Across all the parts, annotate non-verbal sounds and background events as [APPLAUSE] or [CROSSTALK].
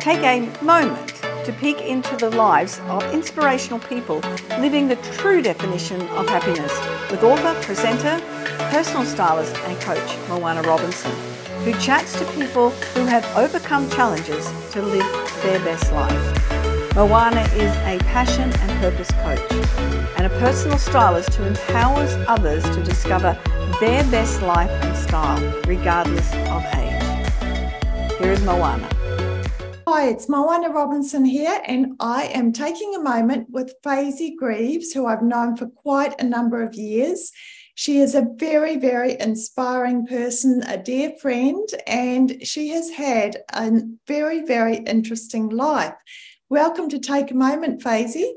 Take a moment to peek into the lives of inspirational people living the true definition of happiness with author, presenter, personal stylist, and coach Moana Robinson, who chats to people who have overcome challenges to live their best life. Moana is a passion and purpose coach and a personal stylist who empowers others to discover their best life and style, regardless of age. Here is Moana. Hi, it's Moana Robinson here, and I am taking a moment with Faizey Greaves, who I've known for quite a number of years. She is a very, very inspiring person, a dear friend, and she has had a very, very interesting life. Welcome to Take a Moment, Faizey.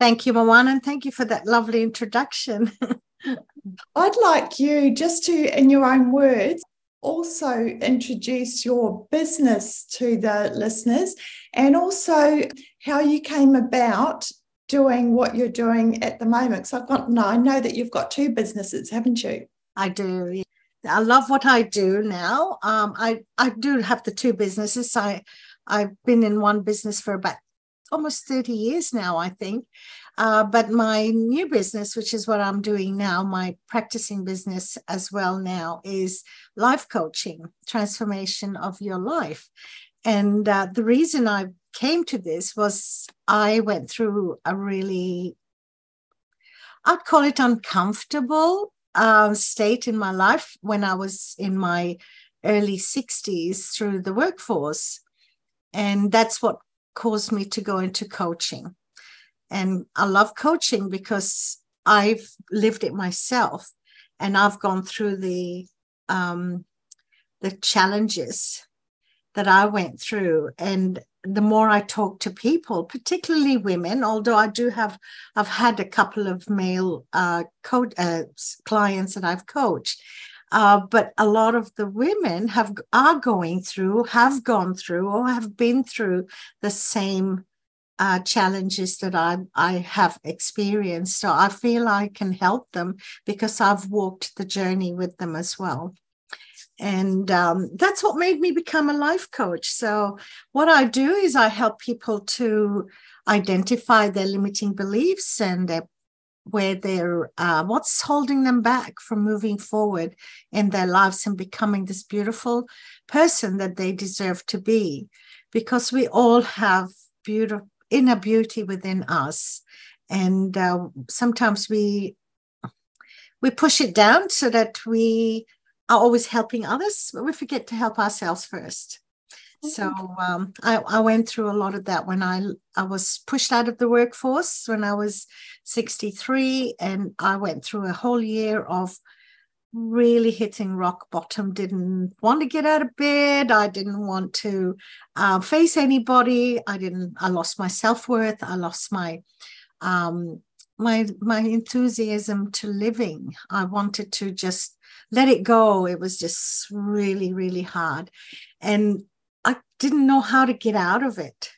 Thank you, Moana, and thank you for that lovely introduction. [LAUGHS] I'd like you just to, in your own words, also introduce your business to the listeners and also how you came about doing what you're doing at the moment. So I've got no, I know that you've got two businesses, haven't you? I do. I love what I do now. Um, I I do have the two businesses. I I've been in one business for about almost 30 years now, I think. Uh, but my new business, which is what I'm doing now, my practicing business as well now, is life coaching, transformation of your life. And uh, the reason I came to this was I went through a really, I'd call it uncomfortable uh, state in my life when I was in my early 60s through the workforce. And that's what caused me to go into coaching. And I love coaching because I've lived it myself and I've gone through the um, the challenges that I went through. And the more I talk to people, particularly women, although I do have, I've had a couple of male uh, co- uh, clients that I've coached, uh, but a lot of the women have are going through, have gone through, or have been through the same uh, challenges that I I have experienced. So I feel I can help them because I've walked the journey with them as well. And um, that's what made me become a life coach. So, what I do is I help people to identify their limiting beliefs and their where they're uh, what's holding them back from moving forward in their lives and becoming this beautiful person that they deserve to be because we all have beautiful inner beauty within us. And uh, sometimes we we push it down so that we are always helping others but we forget to help ourselves first. So um, I, I, went through a lot of that when I I was pushed out of the workforce when I was 63, and I went through a whole year of really hitting rock bottom. Didn't want to get out of bed. I didn't want to uh, face anybody. I didn't. I lost my self worth. I lost my um, my my enthusiasm to living. I wanted to just let it go. It was just really really hard, and I didn't know how to get out of it.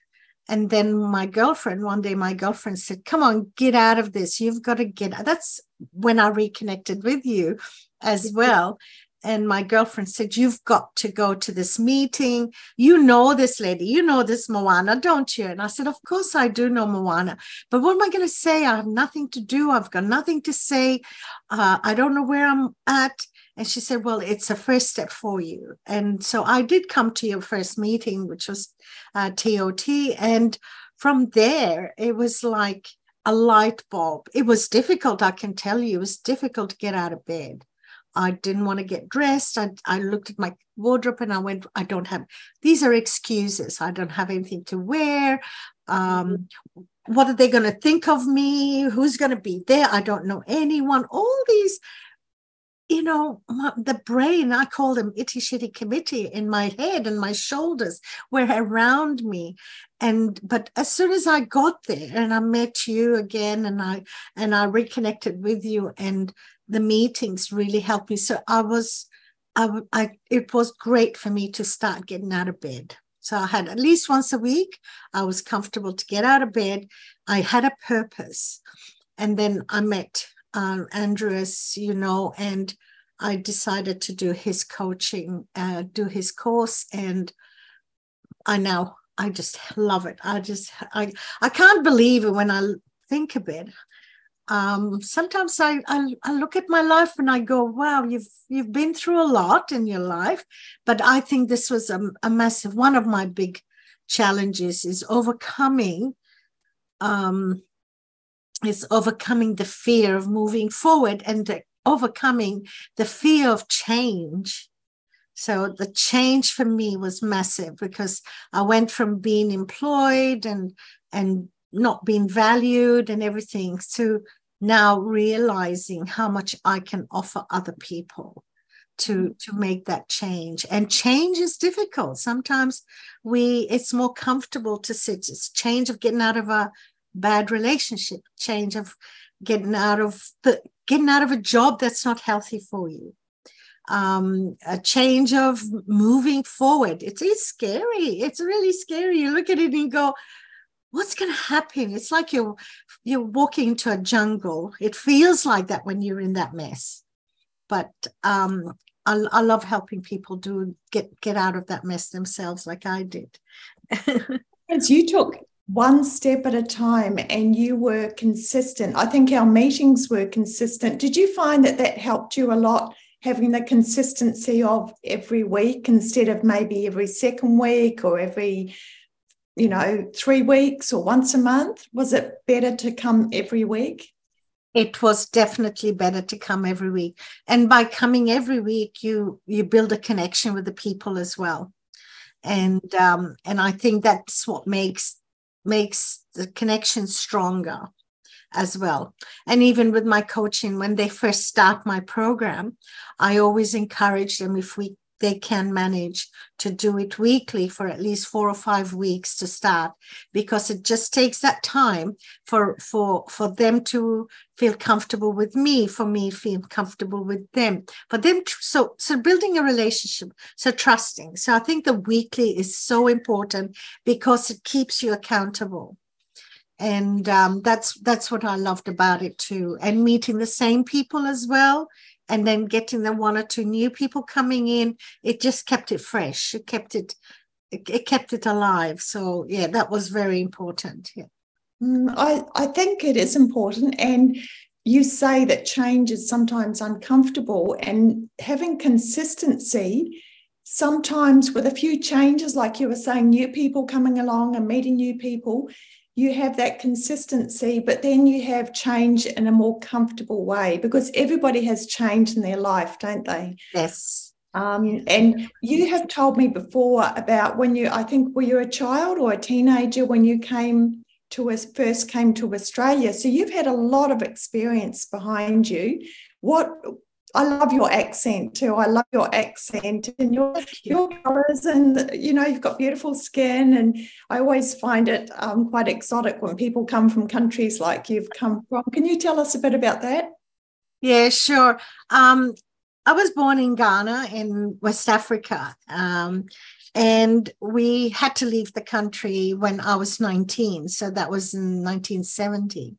And then my girlfriend, one day, my girlfriend said, Come on, get out of this. You've got to get out. That's when I reconnected with you as well. And my girlfriend said, You've got to go to this meeting. You know this lady, you know this Moana, don't you? And I said, Of course I do know Moana. But what am I going to say? I have nothing to do. I've got nothing to say. Uh, I don't know where I'm at. And she said, Well, it's a first step for you. And so I did come to your first meeting, which was uh, TOT. And from there, it was like a light bulb. It was difficult, I can tell you, it was difficult to get out of bed. I didn't want to get dressed. I, I looked at my wardrobe and I went, I don't have, these are excuses. I don't have anything to wear. Um, what are they going to think of me? Who's going to be there? I don't know anyone. All these you know, my, the brain, I call them itty shitty committee in my head and my shoulders were around me. And but as soon as I got there and I met you again and I and I reconnected with you and the meetings really helped me. So I was I, I it was great for me to start getting out of bed. So I had at least once a week, I was comfortable to get out of bed. I had a purpose. And then I met um, Andreas, you know, and I decided to do his coaching, uh, do his course, and I now I just love it. I just I I can't believe it when I think of it. Um, sometimes I, I I look at my life and I go, wow, you've you've been through a lot in your life, but I think this was a, a massive one of my big challenges is overcoming um is overcoming the fear of moving forward and the, overcoming the fear of change. So the change for me was massive because I went from being employed and and not being valued and everything to now realizing how much I can offer other people to mm-hmm. to make that change and change is difficult sometimes we it's more comfortable to sit it's change of getting out of a bad relationship change of getting out of the getting out of a job that's not healthy for you um, a change of moving forward. It is scary. It's really scary. You look at it and go, what's going to happen? It's like you're you're walking into a jungle. It feels like that when you're in that mess. But um, I, love helping people do get get out of that mess themselves, like I did. [LAUGHS] As you took one step at a time and you were consistent. I think our meetings were consistent. Did you find that that helped you a lot having the consistency of every week instead of maybe every second week or every you know three weeks or once a month? Was it better to come every week? It was definitely better to come every week. And by coming every week you you build a connection with the people as well. And um and i think that's what makes makes the connection stronger as well. And even with my coaching, when they first start my program, I always encourage them if we they can manage to do it weekly for at least four or five weeks to start because it just takes that time for for for them to feel comfortable with me for me feel comfortable with them for them to, so so building a relationship so trusting so i think the weekly is so important because it keeps you accountable and um, that's that's what I loved about it too. And meeting the same people as well, and then getting the one or two new people coming in, it just kept it fresh. It kept it, it, kept it alive. So yeah, that was very important. Yeah. Mm, I I think it is important, and you say that change is sometimes uncomfortable, and having consistency sometimes with a few changes, like you were saying, new people coming along and meeting new people, you have that consistency, but then you have change in a more comfortable way because everybody has change in their life, don't they? Yes. Um, and you have told me before about when you, I think, were you a child or a teenager when you came to us first came to Australia? So you've had a lot of experience behind you. What I love your accent too. I love your accent and your your colors, and you know you've got beautiful skin. And I always find it um, quite exotic when people come from countries like you've come from. Can you tell us a bit about that? Yeah, sure. Um, I was born in Ghana in West Africa, um, and we had to leave the country when I was 19. So that was in 1970.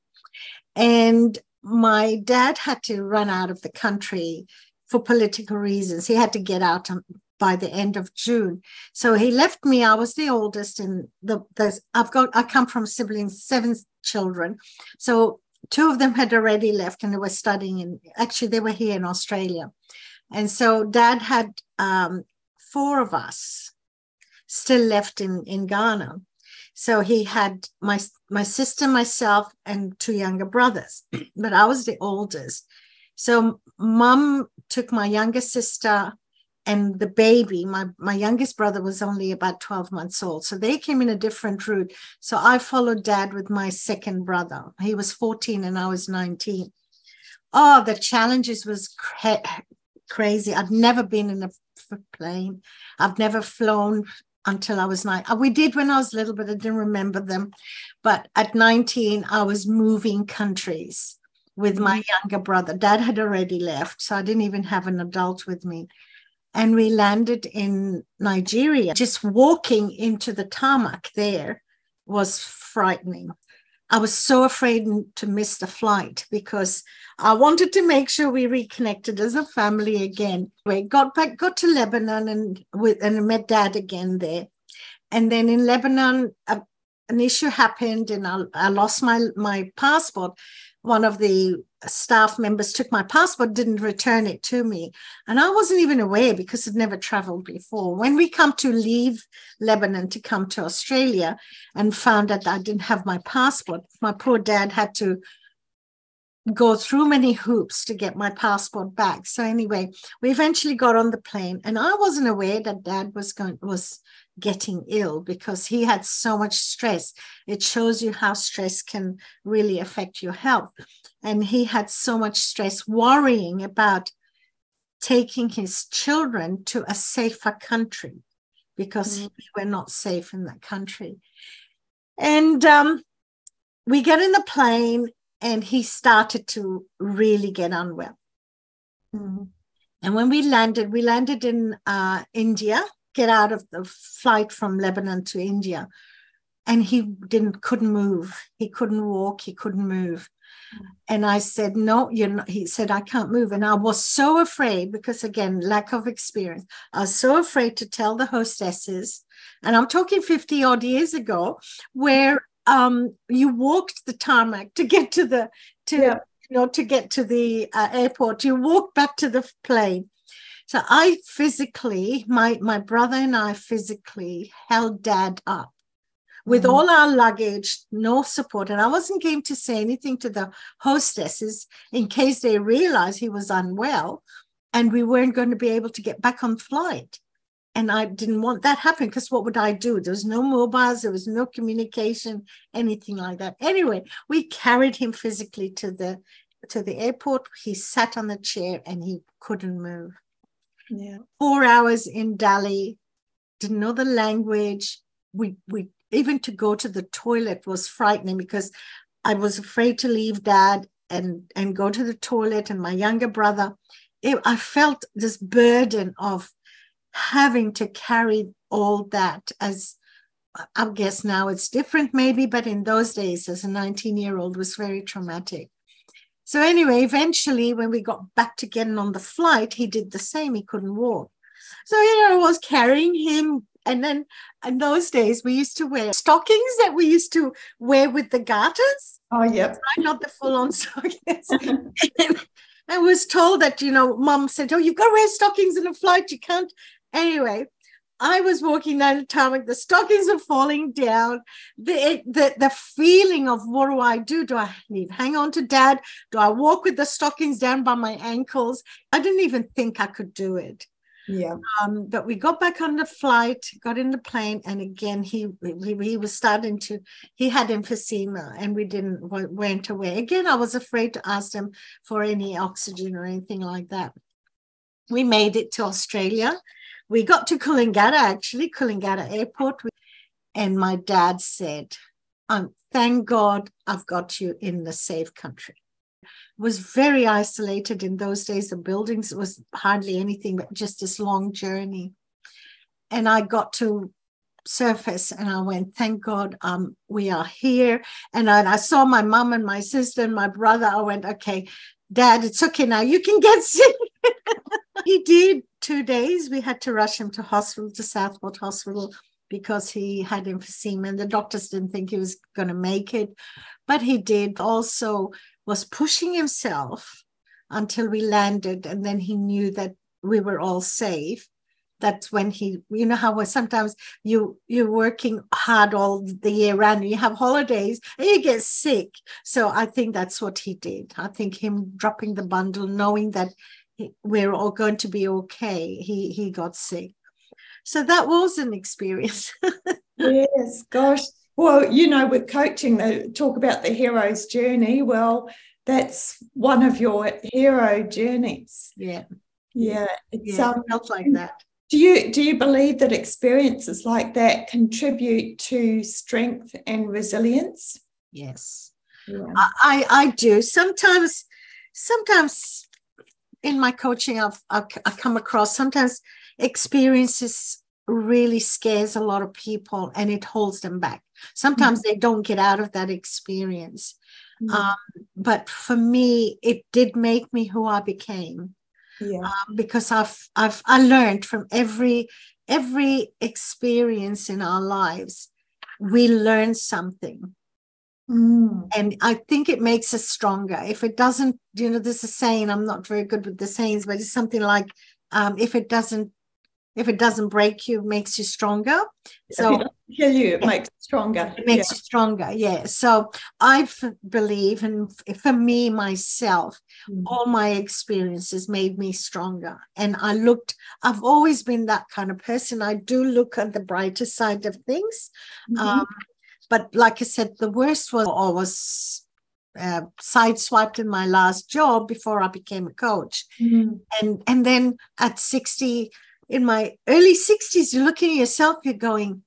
And my dad had to run out of the country for political reasons. He had to get out by the end of June. So he left me. I was the oldest, and the, the I've got I come from siblings, seven children. So two of them had already left and they were studying and actually they were here in Australia. And so dad had um, four of us still left in, in Ghana. So he had my my sister, myself, and two younger brothers, [CLEARS THROAT] but I was the oldest. So mom took my younger sister and the baby. My my youngest brother was only about 12 months old. So they came in a different route. So I followed dad with my second brother. He was 14 and I was 19. Oh, the challenges was cra- crazy. I've never been in a plane. I've never flown until I was nine. Uh, we did when I was little, but I didn't remember them. But at 19, I was moving countries with my mm-hmm. younger brother. Dad had already left, so I didn't even have an adult with me. And we landed in Nigeria. Just walking into the tarmac there was frightening. I was so afraid to miss the flight because I wanted to make sure we reconnected as a family again. We got back, got to Lebanon and with and met Dad again there. And then in Lebanon, a, an issue happened and I, I lost my, my passport. One of the staff members took my passport, didn't return it to me. And I wasn't even aware because I'd never traveled before. When we come to leave Lebanon to come to Australia and found that I didn't have my passport, my poor dad had to go through many hoops to get my passport back. So anyway, we eventually got on the plane and I wasn't aware that dad was going was getting ill because he had so much stress. It shows you how stress can really affect your health. And he had so much stress worrying about taking his children to a safer country because mm. we were not safe in that country. And um, we get in the plane and he started to really get unwell. Mm-hmm. And when we landed, we landed in uh, India, get out of the flight from Lebanon to India, and he didn't couldn't move. He couldn't walk. He couldn't move. And I said, "No, you're not." He said, "I can't move." And I was so afraid because, again, lack of experience. I was so afraid to tell the hostesses, and I'm talking 50 odd years ago, where um, you walked the tarmac to get to the to yeah. you know to get to the uh, airport. You walked back to the plane. So I physically, my my brother and I physically held dad up with mm-hmm. all our luggage, no support. And I wasn't going to say anything to the hostesses in case they realized he was unwell and we weren't going to be able to get back on flight and I didn't want that happen because what would I do? There was no mobiles, there was no communication, anything like that. Anyway, we carried him physically to the to the airport. He sat on the chair and he couldn't move. Yeah. Four hours in Delhi, didn't know the language. We we even to go to the toilet was frightening because I was afraid to leave dad and and go to the toilet and my younger brother. It, I felt this burden of having to carry all that as I guess now it's different, maybe, but in those days, as a 19 year old, was very traumatic. So, anyway, eventually, when we got back to getting on the flight, he did the same. He couldn't walk. So, you know, I was carrying him. And then in those days, we used to wear stockings that we used to wear with the garters. Oh, yeah. Not the full on [LAUGHS] stockings. I was told that, you know, mom said, Oh, you've got to wear stockings in a flight. You can't Anyway, I was walking down the tarmac, the stockings are falling down. The, the, the feeling of what do I do? Do I need hang on to dad? Do I walk with the stockings down by my ankles? I didn't even think I could do it. Yeah. Um, but we got back on the flight, got in the plane, and again he he, he was starting to he had emphysema, and we didn't went away. Again, I was afraid to ask them for any oxygen or anything like that. We made it to Australia we got to Coolangatta, actually, Coolangatta Airport. And my dad said, um, Thank God I've got you in the safe country. Was very isolated in those days. The buildings was hardly anything but just this long journey. And I got to surface and I went, thank God um, we are here. And I, I saw my mom and my sister and my brother. I went, okay, dad, it's okay now. You can get [LAUGHS] sick. he did two days. We had to rush him to hospital, to Southport Hospital, because he had emphysema and the doctors didn't think he was going to make it. But he did. Also, was pushing himself until we landed, and then he knew that we were all safe. That's when he, you know, how sometimes you you're working hard all the year round, and you have holidays, and you get sick. So I think that's what he did. I think him dropping the bundle, knowing that we're all going to be okay. He he got sick. So that was an experience. [LAUGHS] yes, gosh. Well, you know, with coaching, they talk about the hero's journey. Well, that's one of your hero journeys. Yeah. Yeah. It's yeah, um, felt like that. Do you do you believe that experiences like that contribute to strength and resilience? Yes. Yeah. I, I do. Sometimes sometimes in my coaching, I've, I've, I've come across sometimes experiences really scares a lot of people and it holds them back. Sometimes mm-hmm. they don't get out of that experience. Mm-hmm. Um, but for me, it did make me who I became. Yeah. Um, because I've I've I learned from every every experience in our lives, we learn something. Mm. And I think it makes us stronger. If it doesn't, you know, there's a saying, I'm not very good with the sayings, but it's something like um, if it doesn't if it doesn't break you, it makes you stronger. So kill you, it makes stronger. It makes yeah. you stronger, yeah. So I f- believe, and for me myself, mm. all my experiences made me stronger. And I looked, I've always been that kind of person. I do look at the brighter side of things. Mm-hmm. Um, but like I said, the worst was I was uh, sideswiped in my last job before I became a coach. Mm-hmm. And and then at 60, in my early 60s, you're looking at yourself, you're going,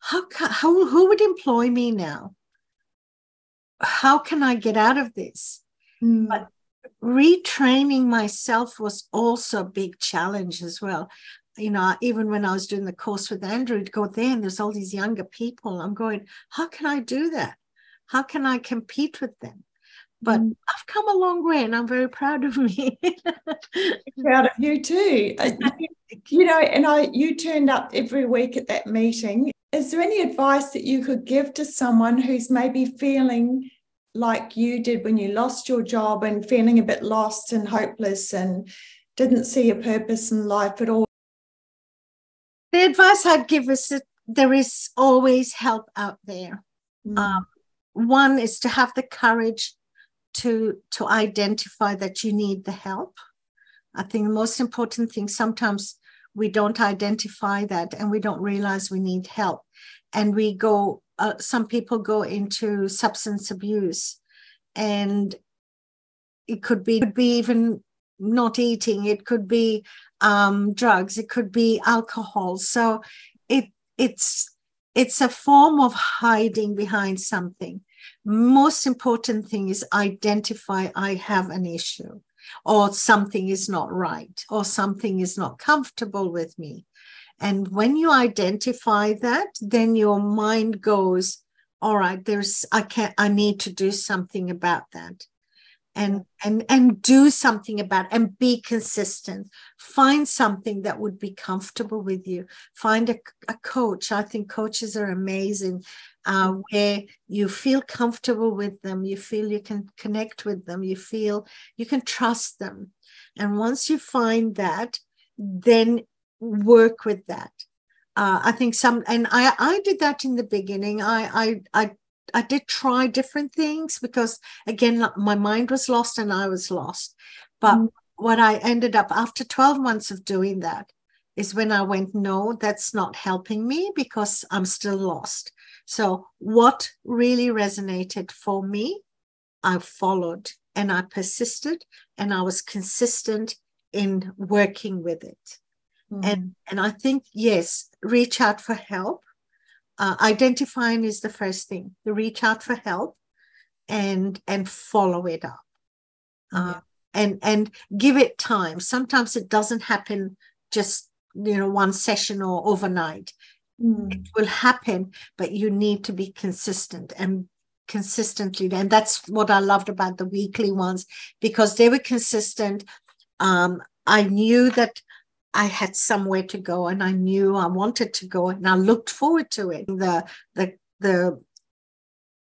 how, can, how who would employ me now? How can I get out of this? Mm. But retraining myself was also a big challenge as well. You know, even when I was doing the course with Andrew, to go there and there's all these younger people, I'm going, how can I do that? How can I compete with them? but mm. I've come a long way and I'm very proud of [LAUGHS] me. proud of you too. Uh, [LAUGHS] you know, and I you turned up every week at that meeting. Is there any advice that you could give to someone who's maybe feeling like you did when you lost your job and feeling a bit lost and hopeless and didn't see a purpose in life at all? The advice I'd give is that there is always help out there. Mm. Um, one is to have the courage to to identify that you need the help i think the most important thing sometimes we don't identify that and we don't realize we need help and we go uh, some people go into substance abuse and it could be could be even not eating it could be um, drugs it could be alcohol so it it's it's a form of hiding behind something most important thing is identify I have an issue or something is not right or something is not comfortable with me. And when you identify that, then your mind goes, all right, there's I can't I need to do something about that. And and and do something about it and be consistent. Find something that would be comfortable with you. Find a, a coach. I think coaches are amazing uh, where you feel comfortable with them, you feel you can connect with them, you feel you can trust them. And once you find that, then work with that. Uh, I think some, and I, I did that in the beginning. I, I, I, I did try different things because again, my mind was lost and I was lost. But mm. what I ended up after 12 months of doing that is when I went, no, that's not helping me because I'm still lost. So, what really resonated for me, I followed and I persisted and I was consistent in working with it. Mm. And, and I think, yes, reach out for help. Uh, identifying is the first thing, the reach out for help and and follow it up. Uh, and and give it time. Sometimes it doesn't happen just you know one session or overnight Mm. It will happen, but you need to be consistent and consistently. And that's what I loved about the weekly ones because they were consistent. Um, I knew that I had somewhere to go and I knew I wanted to go and I looked forward to it. The the the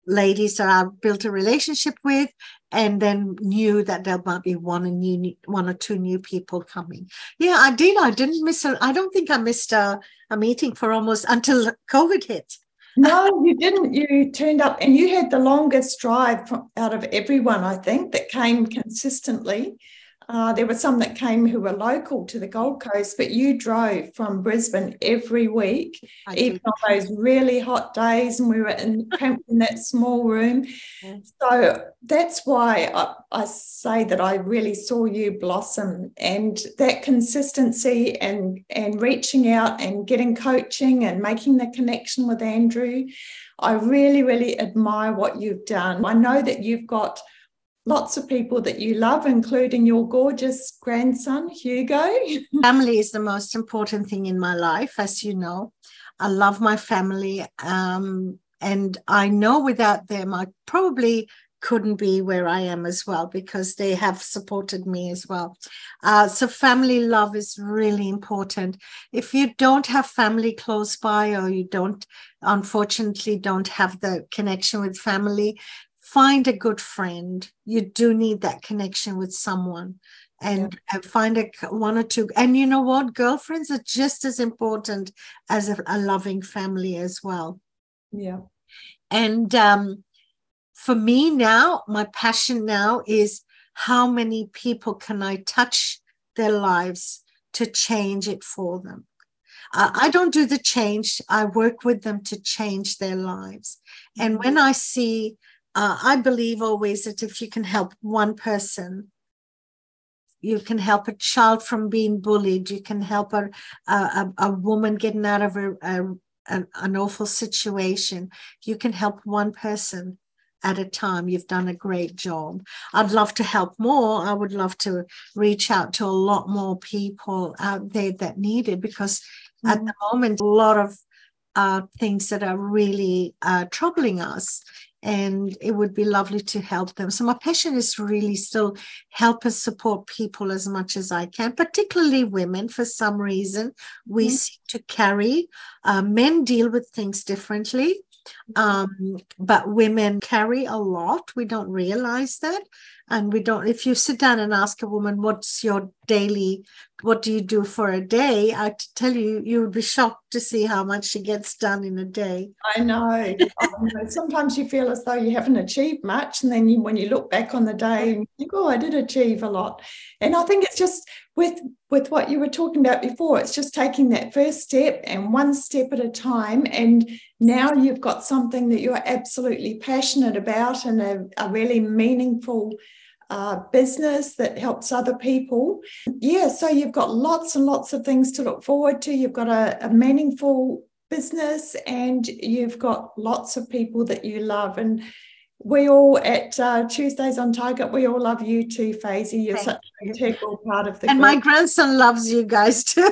ladies that I built a relationship with and then knew that there might be one and new one or two new people coming. Yeah, I did. I didn't miss a I don't think I missed a, a meeting for almost until COVID hit. no, you didn't. You turned up and you had the longest drive from, out of everyone, I think, that came consistently. Uh, there were some that came who were local to the Gold Coast, but you drove from Brisbane every week, I even did. on those really hot days, and we were in, [LAUGHS] in that small room. So that's why I, I, say that I really saw you blossom, and that consistency and and reaching out and getting coaching and making the connection with Andrew. I really, really admire what you've done. I know that you've got lots of people that you love, including your gorgeous grandson, Hugo. [LAUGHS] family is the most important thing in my life, as you know. I love my family. Um, and I know without them, I probably couldn't be where I am as well because they have supported me as well. Uh, so, family love is really important. If you don't have family close by, or you don't, unfortunately, don't have the connection with family, find a good friend. You do need that connection with someone and yeah. find a one or two and you know what girlfriends are just as important as a, a loving family as well yeah and um for me now, my passion now is how many people can I touch their lives to change it for them? I don't do the change, I work with them to change their lives. And when I see, uh, I believe always that if you can help one person, you can help a child from being bullied, you can help a, a, a woman getting out of a, a an, awful situation, you can help one person at a time. You've done a great job. I'd love to help more. I would love to reach out to a lot more people out there that need it because mm-hmm. at the moment, a lot of uh, things that are really uh, troubling us. And it would be lovely to help them. So, my passion is really still help and support people as much as I can, particularly women. For some reason, we mm-hmm. seem to carry, uh, men deal with things differently um, but women carry a lot. We don't realize that. And we don't, if you sit down and ask a woman, what's your daily, what do you do for a day? I tell you, you would be shocked to see how much she gets done in a day. I know. Sometimes you feel as though you haven't achieved much. And then you, when you look back on the day, you think, oh, I did achieve a lot. And I think it's just with with what you were talking about before it's just taking that first step and one step at a time and now you've got something that you're absolutely passionate about and a, a really meaningful uh, business that helps other people. Yeah, so you've got lots and lots of things to look forward to. You've got a, a meaningful business and you've got lots of people that you love. And we all at uh, Tuesdays on Target, we all love you too, Faizey. You're Thank such an integral part of the And group. my grandson loves you guys too.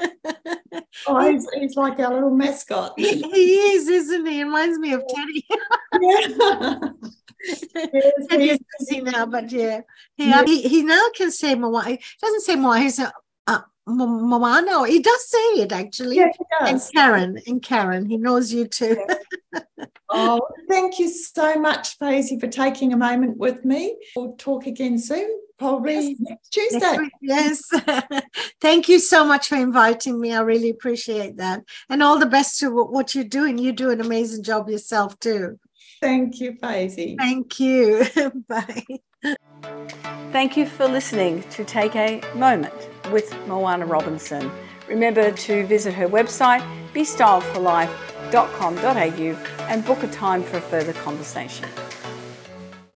[LAUGHS] oh, he's, he's, like our little mascot. He, [LAUGHS] he is, isn't he? He reminds me of [LAUGHS] Teddy. yeah. Yes, he's busy now, but yeah, he, yeah. he he now can say Moana. He doesn't say Moana. He says uh, Moana. He does say it actually. Yeah, he does. And Karen, and Karen, he knows you too. Yeah. oh, thank you so much, Faizey, for taking a moment with me. We'll talk again soon. Probably yes. next Tuesday. Next yes. [LAUGHS] Thank you so much for inviting me. I really appreciate that. And all the best to what you're doing. You do an amazing job yourself, too. Thank you, Faizey. Thank you. [LAUGHS] Bye. Thank you for listening to Take a Moment with Moana Robinson. Remember to visit her website, bestyledforlife.com.au, and book a time for a further conversation.